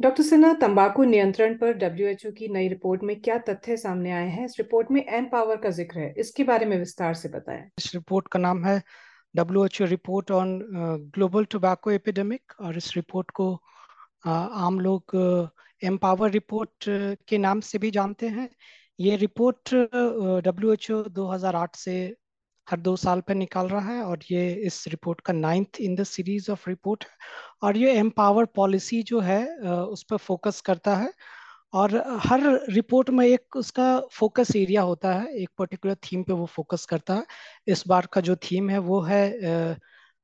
Doctor Sinha, तंबाकू नियंत्रण पर डब्ल्यूएचओ की नई रिपोर्ट में क्या तथ्य सामने आए हैं? इस रिपोर्ट में एम पावर का ज़िक्र है। इसके बारे में विस्तार से बताएँ। इस रिपोर्ट का नाम है WHO report on global tobacco epidemic और इस रिपोर्ट को आम लोग, एम पावर रिपोर्ट के नाम से भी जानते हैं। ये रिपोर्ट डब्ल्यू एच ओ 2008 से हर दो साल पर निकाल रहा है और ये इस रिपोर्ट का ninth in the series of report है और ये एम्पावर पॉलिसी जो है उस पर फोकस करता है और हर रिपोर्ट में एक उसका फोकस एरिया होता है, एक पर्टिकुलर थीम पे वो फोकस करता है। इस बार का जो थीम है वो है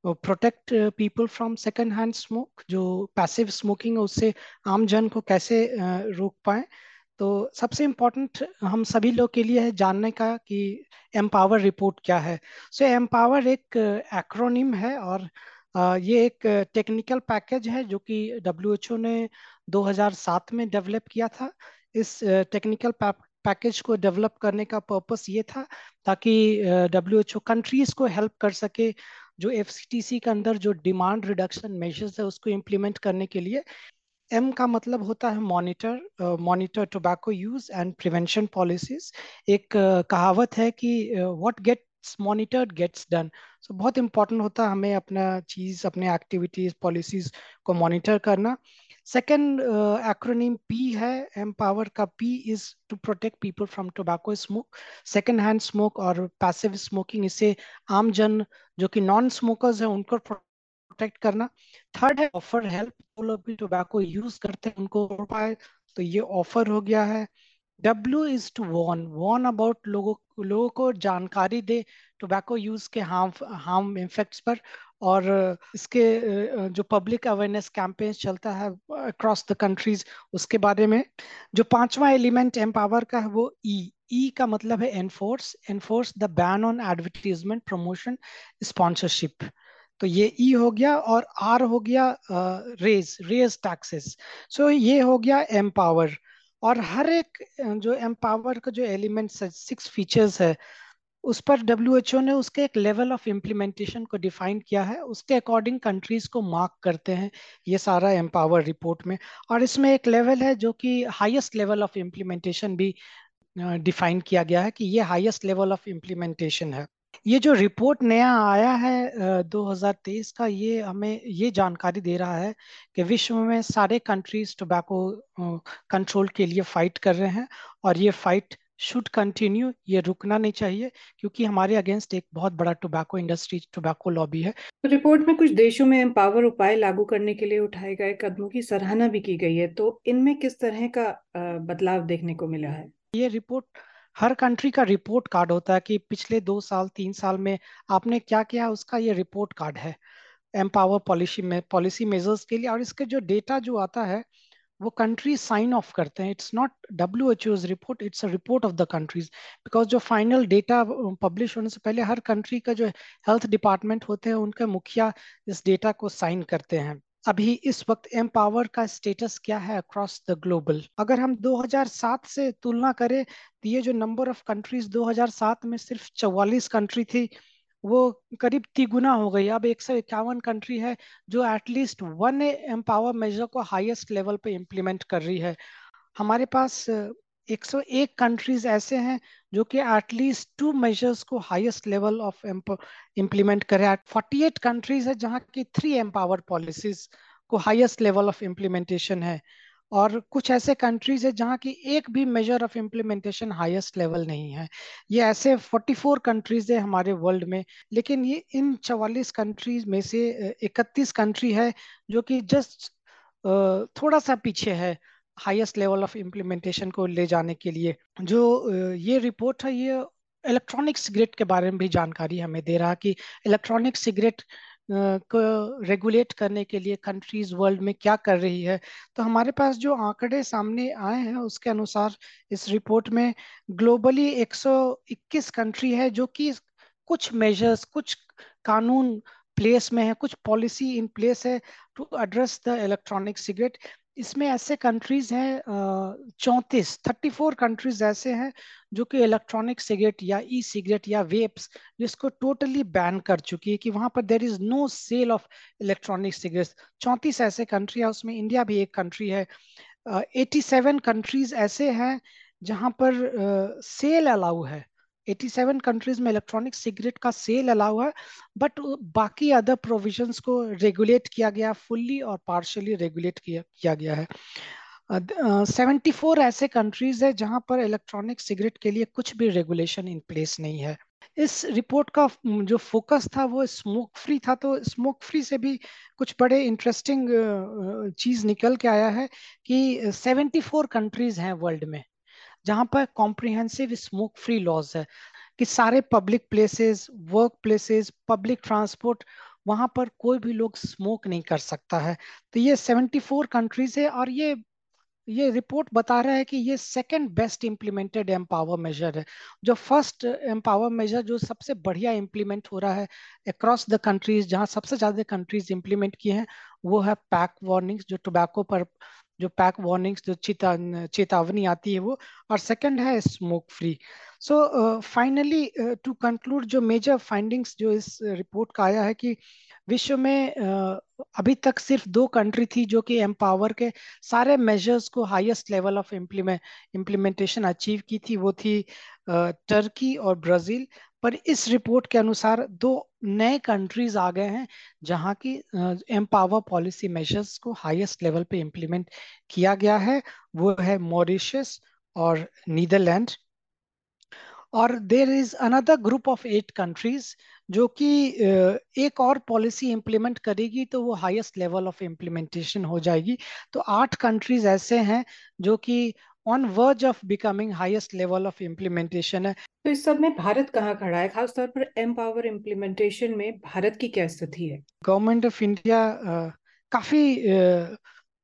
protect people from second hand smoke जो पैसिव स्मोकिंग है, उससे आम जन को कैसे रोक पाए? तो सबसे इम्पोर्टेंट हम सभी लोग के लिए है जानने का कि एम्पावर रिपोर्ट क्या है। सो so, एम्पावर एक एक्रोनिम है और ये एक टेक्निकल पैकेज है जो कि डब्ल्यू ने 2007 में डेवलप किया था। इस टेक्निकल पैकेज को डेवलप करने का पर्पस ये था ताकि डब्ल्यू कंट्रीज़ को हेल्प कर सके जो एफ़ के अंदर जो डिमांड रिडक्शन मेजर्स है उसको इम्प्लीमेंट करने के लिए। एम का मतलब होता है monitor monitor tobacco use and prevention policies एक uh, कहावत है कि what gets monitored gets done so बहुत इंपॉर्टेंट होता है हमें अपना चीज़ अपने एक्टिविटीज़ पॉलिसीज़ को मॉनिटर करना. सेकेंड एक्रोनीम पी है एम पावर का P is to protect people from tobacco smoke second hand smoke और पैसिव स्मोकिंग इससे आम जन जो कि नॉन स्मोकर्स हैं उनको प्रोटेक्ट करना। थर्ड है ऑफ़र हेल्प जो लोग भी टोबैको यूज़ करते हैं उनको पाए तो ये ऑफ़र हो गया है। W is to warn warn about लोगों लोगों को जानकारी दे। टोबैको यूज़ के हार्म हार्म इफेक्ट्स पर। और इसके जो पब्लिक अवेयरनेस कैंपेन चलता है अक्रॉस द कंट्रीज़ उसके बारे में। जो पांचवा एलिमेंट एम्पावर का है, वो ई e. ई e का मतलब है enforce enforce the ban on advertisement promotion sponsorship तो ये ई e हो गया और आर हो गया रेज रेज टैक्सेस सो ये हो गया एम्पावर और हर एक जो एम्पावर का जो एलिमेंट्स है सिक्स फीचर्स है, उस पर डब्ल्यूएचओ ने उसके एक लेवल ऑफ़ इम्प्लीमेंटेशन को डिफाइन किया है। उसके अकॉर्डिंग कंट्रीज़ को मार्क करते हैं ये सारा एम्पावर रिपोर्ट में। और इसमें एक लेवल है जो कि हाईएस्ट लेवल ऑफ़ इम्प्लीमेंटेशन भी डिफाइन किया गया है कि ये हाईएस्ट लेवल ऑफ़ इम्प्लीमेंटेशन है। ये जो रिपोर्ट नया आया है 2023 का ये हमें ये जानकारी दे रहा है कि विश्व में सारे कंट्रीज़ टोबैको कंट्रोल के लिए फाइट कर रहे हैं और ये फाइट शुड कंटिन्यू ये रुकना नहीं चाहिए क्योंकि हमारे अगेंस्ट एक बहुत बड़ा टोबैको इंडस्ट्री टोबैको लॉबी है। तो रिपोर्ट में कुछ देशों में एम्पावर उपाय लागू करने के लिए उठाए गए कदमों की सराहना भी की गई है तो इनमें किस तरह का बदलाव देखने को मिला है? ये रिपोर्ट हर कंट्री का रिपोर्ट कार्ड होता है कि पिछले दो साल, तीन साल में आपने क्या किया? उसका ये रिपोर्ट कार्ड है। एम्पावर पॉलिसी में पॉलिसी मेजर्स के लिए। और इसके जो डेटा जो आता है, वो कंट्री साइन ऑफ़ करते हैं। It's not W H O's report it's a report of the countries because जो फाइनल डेटा पब्लिश होने से पहले हर कंट्री का जो हेल्थ डिपार्टमेंट होते हैं, उनके मुखिया इस डेटा को साइन करते हैं। अभी इस वक्त एम्पावर का स्टेटस क्या है अक्रॉस द ग्लोबल अगर हम 2007 से तुलना करें तो ये जो नंबर ऑफ़ कंट्रीज़ 2007 में सिर्फ़ चौवालीस कंट्री थी, वो करीब तिगुना हो गई। अब एक सौ इक्यावन कंट्री है, जो at least one MPOWER measure को हाईएस्ट लेवल पे इम्प्लीमेंट कर रही है। हमारे पास 101 कंट्रीज़ ऐसे हैं जो कि एटलीस्ट टू मेजर्स को हाईएस्ट लेवल ऑफ़ इम्प्लीमेंट करे। 48 कंट्रीज़ है जहाँ की थ्री एम्पावर पॉलिसीज़ को हाईएस्ट लेवल ऑफ़ इम्प्लीमेंटेशन है। और कुछ ऐसे कंट्रीज़ है जहाँ की एक भी measure of implementation highest level नहीं है। ये ऐसे 44 कंट्रीज़ है हमारे वर्ल्ड में। लेकिन ये इन 44 कंट्रीज़ में से 31 कंट्री है जो कि जस्ट थोड़ा सा पीछे है। हाईएस्ट लेवल ऑफ़ इम्प्लीमेंटेशन को ले जाने के लिए। जो ये रिपोर्ट है ये इलेक्ट्रॉनिक सिगरेट के बारे में भी जानकारी हमें दे रहा कि इलेक्ट्रॉनिक सिगरेट को रेगुलेट करने के लिए कंट्रीज़ वर्ल्ड में क्या कर रही है। तो हमारे पास जो आंकड़े सामने आए हैं, उसके अनुसार इस रिपोर्ट में ग्लोबली 121 कंट्री है, जो कि कुछ मेजर्स कुछ कानून प्लेस में है, कुछ पॉलिसी इन प्लेस है to address the electronic cigarette इसमें ऐसे कंट्रीज़ हैं चौंतीस थर्टी फोर कंट्रीज़ ऐसे हैं जो कि इलेक्ट्रॉनिक सिगरेट या ई सिगरेट या वेप्स जिसको टोटली बैन कर चुकी है कि वहाँ पर there is no sale of electronic cigarette चौंतीस ऐसे कंट्री है उसमें इंडिया भी एक कंट्री है। एटी सेवन कंट्रीज़ ऐसे हैं जहाँ पर सेल uh, अलाउ है। 87 कंट्रीज़ में इलेक्ट्रॉनिक सिगरेट का सेल अलाउ है बट बाकी अदर प्रोविजंस को रेगुलेट किया गया फुल्ली और पार्शियली रेगुलेट किया किया गया है। सेवेंटी uh, फोर ऐसे कंट्रीज़ है जहाँ पर इलेक्ट्रॉनिक सिगरेट के लिए कुछ भी रेगुलेशन इन प्लेस नहीं है। इस रिपोर्ट का जो फोकस था वो स्मोक फ्री था तो स्मोक फ्री से भी कुछ बड़े इंटरेस्टिंग चीज़ निकल के आया है कि 74 कंट्रीज़ हैं वर्ल्ड में। जहाँ पर कॉम्प्रिहेंसिव स्मोक फ्री लॉज है, कि सारे public places work places public transport वहाँ पर कोई भी लोग स्मोक नहीं कर सकता है। तो ये 74 कंट्रीज़ है और ये ये रिपोर्ट बता रहा है कि ये second best implemented MPOWER measure है। जो फ़र्स्ट एम्पावर मेजर जो सबसे बढ़िया इम्प्लीमेंट हो रहा है अक्रॉस द कंट्रीज़ जहाँ सबसे ज़्यादा कंट्रीज़ इम्प्लीमेंट किए हैं, वो है पैक वार्निंग्स जो टोबैको पर जो पैक वार्निंग्स जो चेता चेतावनी आती है वो और सेकंड है smoke free so finally to conclude जो मेजर फाइंडिंग्स जो इस रिपोर्ट का आया है कि विश्व में uh, अभी तक सिर्फ़ दो कंट्री थी जो कि एम्पावर के सारे मेजर्स को highest level of implement implementation achieve की थी वो थी टर्की uh, और ब्राज़ील पर इस रिपोर्ट के अनुसार दो नए कंट्रीज़ आ गए हैं जहाँ की एम्पावर पॉलिसी मेजर्स को हाईएस्ट लेवल पे इम्प्लीमेंट किया गया है। वो है मॉरिशस और नीदरलैंड और there is another group of eight countries जो कि एक और पॉलिसी इंप्लीमेंट करेगी तो वो हाईएस्ट लेवल ऑफ़ इम्प्लीमेंटेशन हो जाएगी। तो आठ कंट्रीज़ ऐसे हैं जो कि on verge of becoming highest level of implementation है। तो इस सब में भारत कहाँ खड़ा है? खासतौर पर एम पावर इम्प्लीमेंटेशन में भारत की क्या स्थिति है? गवर्नमेंट ऑफ़ इंडिया काफ़ी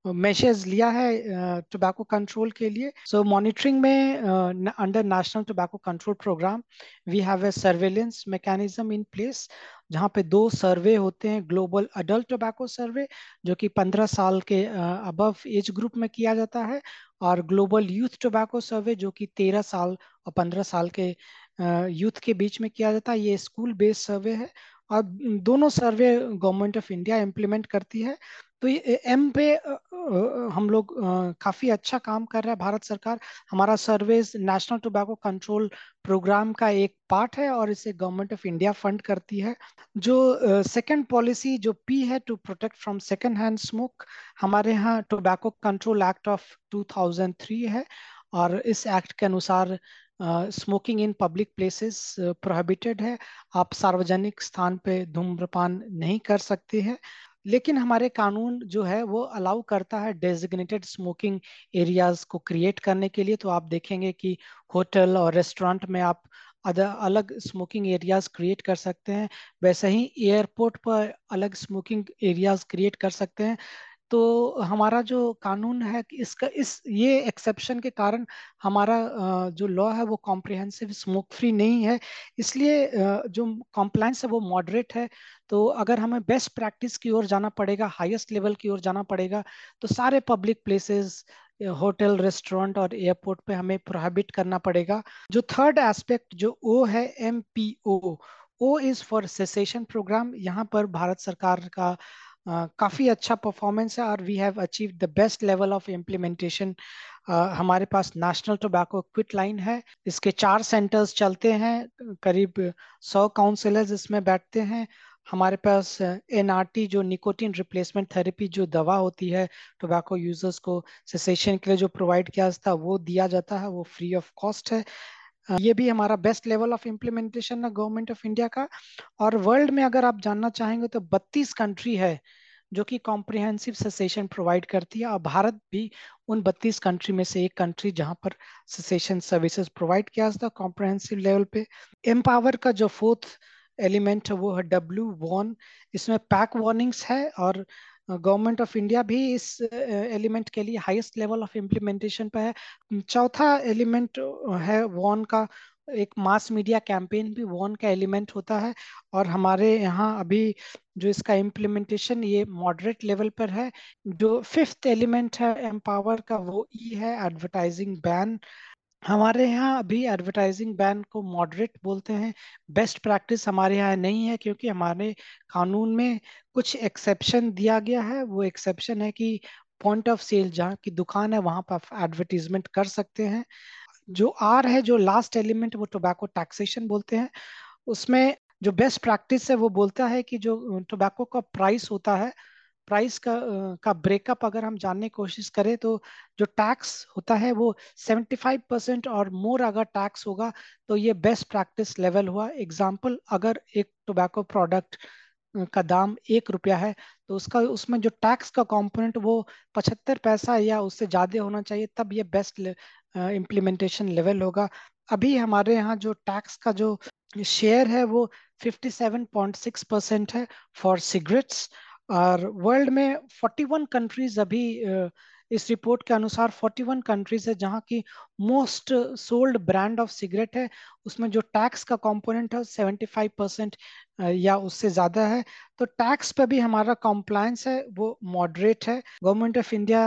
मेजर्स लिया है टोबैको कंट्रोल के लिए। सो मॉनिटरिंग में under national tobacco control program we have a surveillance mechanism in place जहाँ पे दो सर्वे होते हैं ग्लोबल अडल्ट टोबैको सर्वे जो कि 15 साल के अबव एज ग्रुप में किया जाता है, और ग्लोबल यूथ टोबैको सर्वे जो कि 13 साल और 15 साल के यूथ के बीच में किया जाता है। ये स्कूल बेस्ड सर्वे है और दोनों survey government of India implement करती है। तो ये एम पे हम लोग काफ़ी अच्छा काम कर रहा है भारत सरकार। हमारा survey national tobacco control program का एक पार्ट है और इसे गवर्नमेंट ऑफ़ इंडिया फंड करती है। जो सेकंड पॉलिसी जो पी है to protect from second hand smoke हमारे यहाँ टोबैको कंट्रोल एक्ट ऑफ़ 2003 है और इस एक्ट के अनुसार smoking in public places prohibited है। आप सार्वजनिक स्थान पे धूम्रपान नहीं कर सकते हैं। लेकिन हमारे कानून जो है, वो अलाउ करता है डेजिग्नेटेड स्मोकिंग एरियाज़ को क्रिएट करने के लिए। तो आप देखेंगे कि होटल और रेस्टोरेंट में आप अलग स्मोकिंग एरियाज़ क्रिएट कर सकते हैं। वैसे ही एयरपोर्ट पर अलग स्मोकिंग एरियाज़ क्रिएट कर सकते हैं। तो हमारा जो कानून है इसका, इस, ये एक्सेप्शन के कारण हमारा जो लॉ है वो कॉम्प्रिहेंसिव स्मोक फ्री नहीं है। इसलिए जो कॉम्प्लाइंस है वो मॉडरेट है। तो अगर हमें बेस्ट प्रैक्टिस की ओर जाना पड़ेगा हाईएस्ट लेवल की ओर जाना पड़ेगा तो सारे पब्लिक प्लेसेस होटल रेस्टोरेंट और एयरपोर्ट पे हमें प्रोहिबिट करना पड़ेगा। जो थर्ड एस्पेक्ट जो ओ है M P O O is for cessation program यहाँ पर भारत सरकार का काफ़ी अच्छा परफॉर्मेंस है और we have achieve the best level of implementation हमारे पास नेशनल टोबैको क्विट लाइन है। इसके चार सेंटर्स चलते हैं। करीब सौ काउंसिलर्स इसमें बैठते हैं। हमारे पास एनआरटी जो निकोटिन रिप्लेसमेंट थेरेपी जो दवा होती है टोबैको यूज़र्स को सेसेशन के लिए जो प्रोवाइड किया जाता है, वो दिया जाता है। वो फ्री ऑफ़ कॉस्ट है। ये भी हमारा बेस्ट लेवल ऑफ़ इम्प्लीमेंटेशन है गवर्नमेंट ऑफ़ इंडिया का। और वर्ल्ड में अगर आप जानना चाहेंगे तो 32 कंट्री है जो कि कॉम्प्रिहेंसिव सेसेशन प्रोवाइड करती है। और भारत भी उन 32 कंट्री में से एक कंट्री जहाँ पर सेसेशन सर्विसेज़ प्रोवाइड किया जाता है कॉम्प्रिहेंसिव लेवल पे। एम्पावर का जो फोर्थ एलिमेंट है, वो है डब्ल्यू वॉन इसमें पैक वार्निंग्स है और गवर्नमेंट ऑफ़ इंडिया भी इस एलिमेंट के लिए हाईएस्ट लेवल ऑफ़ इम्प्लीमेंटेशन पे है। चौथा एलिमेंट है वॉन का, एक मास मीडिया कैंपेन भी वॉन का एलिमेंट होता है। और हमारे यहाँ अभी जो इसका इम्प्लीमेंटेशन ये मॉडरेट लेवल पर है, जो फिफ्थ एलिमेंट है एम्पावर का, वो ई है एडवर्टाइजिंग बैन हमारे यहाँ अभी एडवर्टाइजिंग बैन को मॉडरेट बोलते हैं। बेस्ट प्रैक्टिस हमारे यहाँ नहीं है क्योंकि हमारे कानून में कुछ एक्सेप्शन दिया गया है। वो एक्सेप्शन है कि पॉइंट ऑफ़ सेल जहाँ की दुकान है वहाँ पर एडवर्टीजमेंट कर सकते हैं। जो आर है, जो लास्ट एलिमेंट वो टोबैको टैक्सेशन बोलते हैं। उसमें जो बेस्ट प्रैक्टिस है वो बोलता है कि जो टोबैको का प्राइस होता है प्राइस का का ब्रेकअप अगर हम जानने की कोशिश करें तो जो टैक्स होता है वो 75 परसेंट और मोर अगर टैक्स होगा तो ये बेस्ट प्रैक्टिस लेवल हुआ। एग्ज़ाम्पल अगर एक टोबैको प्रोडक्ट का दाम एक रुपया है तो उसका, उसमें जो टैक्स का कंपोनेंट वो पचहत्तर पैसा या उससे ज़्यादा होना चाहिए तब ये बेस्ट इम्प्लीमेंटेशन लेवल होगा। अभी हमारे यहाँ जो टैक्स का जो शेयर है वो 57.6 परसेंट है फॉर सिगरेट्स और वर्ल्ड में 41 कंट्रीज़ अभी इस रिपोर्ट के अनुसार 41 कंट्रीज़ है जहाँ की most sold brand of cigarette है। उसमें जो टैक्स का कंपोनेंट है 75 परसेंट या उससे ज़्यादा है तो टैक्स पे भी हमारा कॉम्प्लायंस है, वो मॉडरेट है। गवर्नमेंट ऑफ़ इंडिया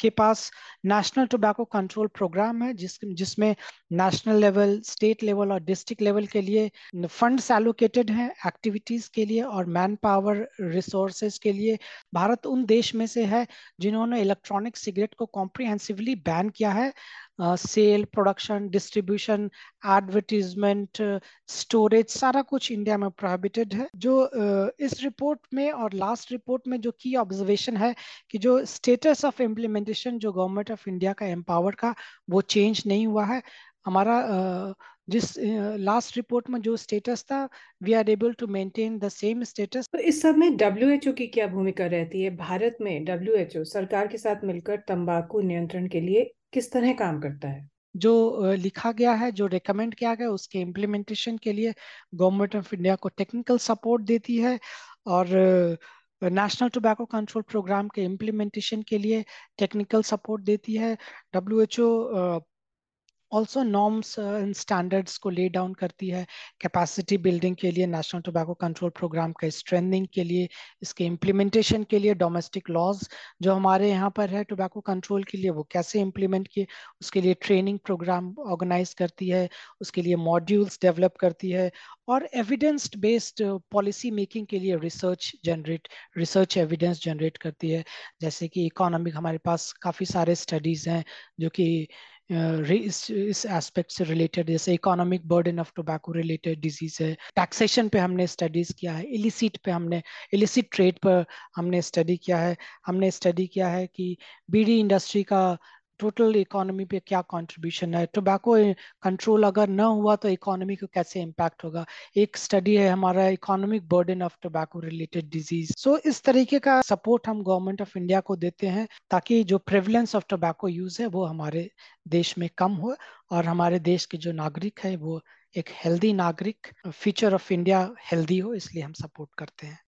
के पास नेशनल टोबैको कंट्रोल प्रोग्राम है, जिस, जिसमें नेशनल लेवल स्टेट लेवल और डिस्ट्रिक्ट लेवल के लिए फंड्स एलोकेटेड हैं एक्टिविटीज़ के लिए और मैन पावर रिसोर्सेज के लिए। भारत उन देश में से है जिन्होंने इलेक्ट्रॉनिक सिगरेट को कॉम्प्रिहेंसिवली बैन किया है। Sale production distribution advertisement storage सारा कुछ इंडिया में प्रोहिबिटेड है। जो uh, इस रिपोर्ट में और लास्ट रिपोर्ट में जो की ऑब्जर्वेशन है कि जो स्टेटस ऑफ़ इम्प्लीमेंटेशन जो गवर्नमेंट ऑफ़ इंडिया का एम्पावर का वो चेंज नहीं हुआ है। हमारा uh, जिस लास्ट uh, रिपोर्ट में जो स्टेटस था we are able to maintain the same status तो इस सब में डब्ल्यू की क्या भूमिका रहती है? भारत में डब्ल्यूएचओ सरकार के साथ मिलकर तंबाकू नियंत्रण के लिए किस तरह काम करता है? जो लिखा गया है, जो रिकमेंड किया गया, उसके इम्प्लीमेंटेशन के लिए गवर्नमेंट ऑफ़ इंडिया को टेक्निकल सपोर्ट देती है और नेशनल टोबैको कंट्रोल प्रोग्राम के इम्प्लीमेंटेशन के लिए टेक्निकल सपोर्ट देती है। W also norms and standards को ले डाउन करती है। कैपेसिटी बिल्डिंग के लिए नेशनल टोबैको कंट्रोल प्रोग्राम के स्ट्रेंथिंग के लिए, इसके इम्प्लीमेंटेशन के लिए डोमेस्टिक लॉज जो हमारे यहाँ पर है टोबैको कंट्रोल के लिए, वो कैसे इम्प्लीमेंट किए? उसके लिए ट्रेनिंग प्रोग्राम ऑर्गेनाइज करती है, उसके लिए मॉड्यूल्स डेवलप करती है, और एविडेंस बेस्ड पॉलिसी मेकिंग के लिए research generate research evidence generate करती है। जैसे कि इकोनॉमिक हमारे पास काफ़ी सारे स्टडीज़ हैं, जो कि इस एस्पेक्ट से रिलेटेड जैसे economic burden of tobacco related disease है। टैक्सेशन पे हमने स्टडीज़ किया है। इलिसिट पे हमने इलिसिट ट्रेड पर हमने स्टडी किया है। हमने स्टडी किया है कि बीडी इंडस्ट्री का टोटल इकोनॉमी पे क्या कंट्रीब्यूशन है? टोबैको कंट्रोल अगर न हुआ तो इकोनॉमी को कैसे इम्पैक्ट होगा? एक स्टडी है हमारा economic burden of tobacco related disease so इस तरीके का सपोर्ट हम गवर्नमेंट ऑफ़ इंडिया को देते हैं ताकि जो प्रेवलेंस ऑफ़ टोबैको यूज़ है वो हमारे देश में कम हो और हमारे देश के जो नागरिक है वो एक हेल्दी नागरिक फ्यूचर ऑफ़ इंडिया हेल्दी हो, इसलिए हम सपोर्ट करते हैं।